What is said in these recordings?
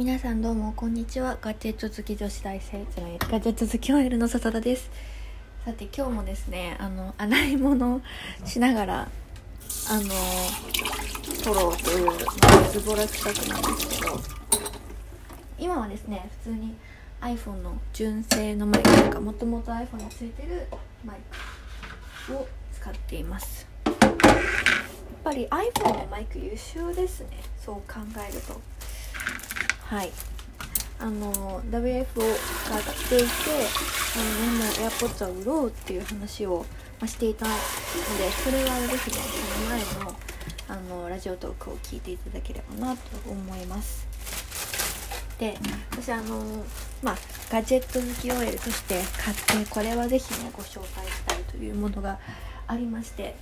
皆さんどうもこんにちは。ガジェット好き女子大生じゃないガジェット好き OL の笹田です。さて今日もですねあの洗い物しながらあの撮ろうというズボラ企画なんですけど。今はですね普通に iPhone の純正のマイクとかもともと iPhone についてるマイクを使っています。やっぱり iPhone のマイク優秀ですね。そう考えると。はい。あの WF を使っていてあの、ね、もう AirPods は売ろうっていう話を、ましていたのでそれはぜひねその前のあのラジオトークを聞いていただければなと思います。で私あのまあガジェット好き OL として買ってこれはぜひねご紹介したいというものがありまして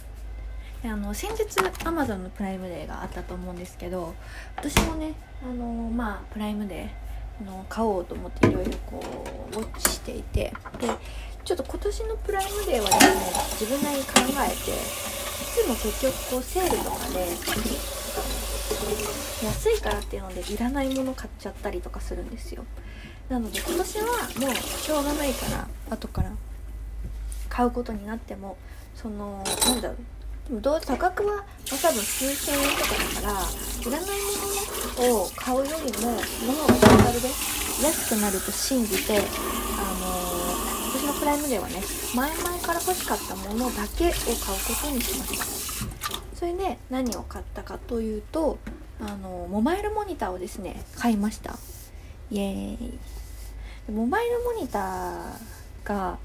であの先日 Amazon のプライムデーがあったと思うんですけど私もねあのまあプライムデーの買おうと思っていろいろこうウォッチしていてでちょっと今年のプライムデーはですね自分なりに考えていつも結局こうセールとかで安いからっていうのでいらないもの買っちゃったりとかするんですよ。なので今年はもうしょうがないから後から買うことになってもそのなんだろうでもどう価格は、まあ、多分数千円とかだからいらないものを買うよりも物がトータルで安くなると信じてあのー、私のプライムデーはね前々から欲しかったものだけを買うことにしました。それで何を買ったかというとあのー、モバイルモニターをですね買いました。イエーイ。モバイルモニターが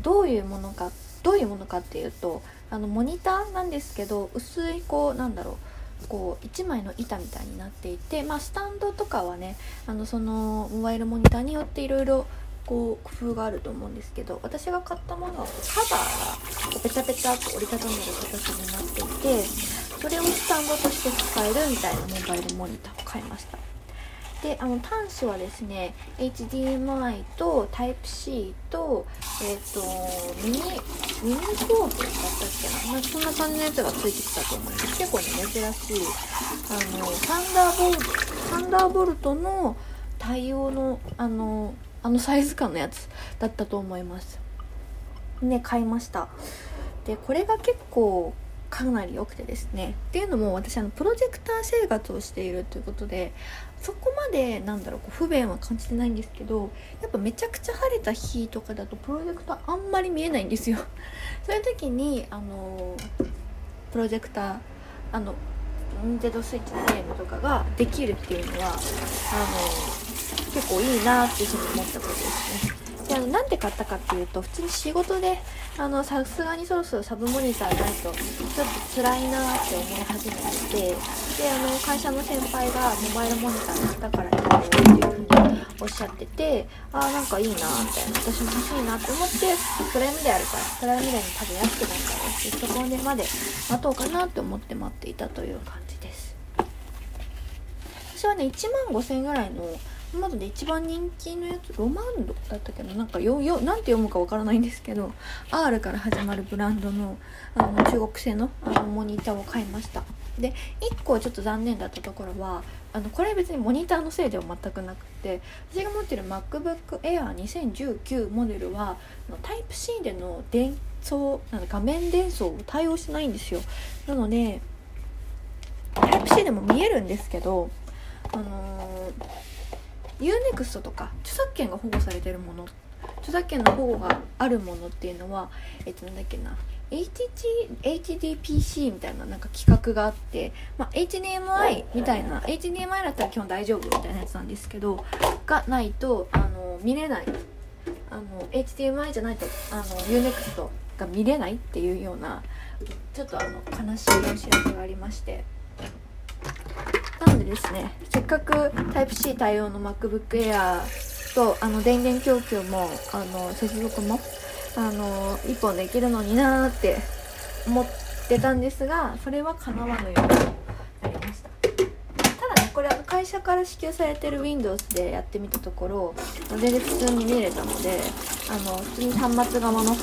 どういうものかどういうものかっていうとあのモニターなんですけど薄いこうなんだろうこう1枚の板みたいになっていて、まあ、スタンドとかはねあのそのモバイルモニターによっていろいろこう工夫があると思うんですけど私が買ったものはカバーがペチャペチャと折りたためる形になっていてそれをスタンドとして使えるみたいなモバイルモニターを買いました。であの端子はですね HDMI と Type-C と,、えーと、ミニミニコードだったっけな、まあ、そんな感じのやつがついてきたと思います。結構ね珍しい。あのサンダーボルトサンダーボルトの対応のあのあのサイズ感のやつだったと思います。ね買いました。でこれが結構かなり良くてですね。っていうのも私あのプロジェクター生活をしているということでそこまでなんだろうこう不便は感じてないんですけどやっぱめちゃくちゃ晴れた日とかだとプロジェクターあんまり見えないんですよ。そういう時にあのプロジェクターあのニンテンドスイッチのゲームとかができるっていうのはあの結構いいなっていうふうに思ったことですね。であのなんで買ったかっていうと普通に仕事であのさすがにそろそろサブモニターないとちょっと辛いなって思い始めててであの会社の先輩がモバイルモニター買ったからいいよっていうふうにおっしゃっててああなんかいいなみたいな私も欲しいなって思ってプライムであるからプライムデーに多分安くなるからってそこまで待とうかなって思って待っていたという感じです。私はね1万5000円ぐらいのまずで一番人気のやつロマンドだったけどなんかよよなんて読むかわからないんですけど R から始まるブランドのあの中国製のあのモニターを買いました。で1個ちょっと残念だったところはあのこれ別にモニターのせいでは全くなくて私が持ってる MacBook Air2019 モデルはタイプ C での伝送なん画面伝送を対応してないんですよ。なのでタイプ C でも見えるんですけどあのー UNEXT とか著作権が保護されてるもの著作権の保護があるものっていうのはえっとなんだっけな HDPC みたいななんか企画があって、まあ、HDMI みたいな HDMI だったら基本大丈夫みたいなやつなんですけどがないとあの見れない。あの HDMI じゃないとあの UNEXT が見れないっていうようなちょっとあの悲しいお知らせがありまして。なのでですねせっかく Type-C 対応の MacBook Air とあの電源供給もあの接続もあの1本できるのになーって思ってたんですがそれは叶わぬようになりました。ただねこれ会社から支給されてる Windows でやってみたところ全然普通に見れたのであの普通に端末側の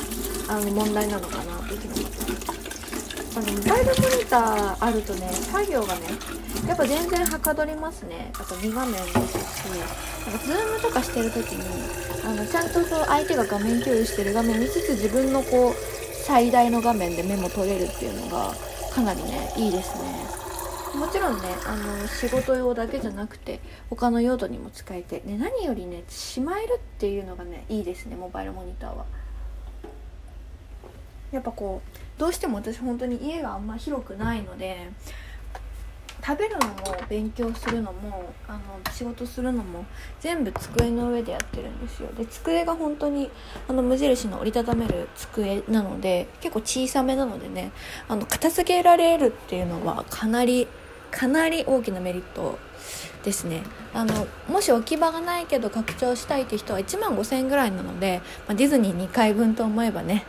あの問題なのかなというふうに思ってます。あのモバイルモニターあるとね作業がねやっぱ全然はかどりますね。あと2画面ですしなんかズームとかしてる時にあのちゃんとそう相手が画面共有してる画面見つつ自分のこう最大の画面でメモ取れるっていうのがかなりねいいですね。もちろんねあの仕事用だけじゃなくて他の用途にも使えて、ね、何よりねしまえるっていうのがねいいですねモバイルモニターは。やっぱこうどうしても私本当に家があんま広くないので食べるのも勉強するのもあの仕事するのも全部机の上でやってるんですよ。で机が本当にあの無印の折りたためる机なので結構小さめなのでねあの片付けられるっていうのはかなりかなり大きなメリットですね。あのもし置き場がないけど拡張したいって人は1万5000円ぐらいなので、まあ、ディズニー2回分と思えばね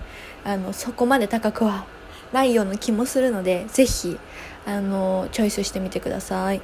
あのそこまで高くはないような気もするので是非あのチョイスしてみてください。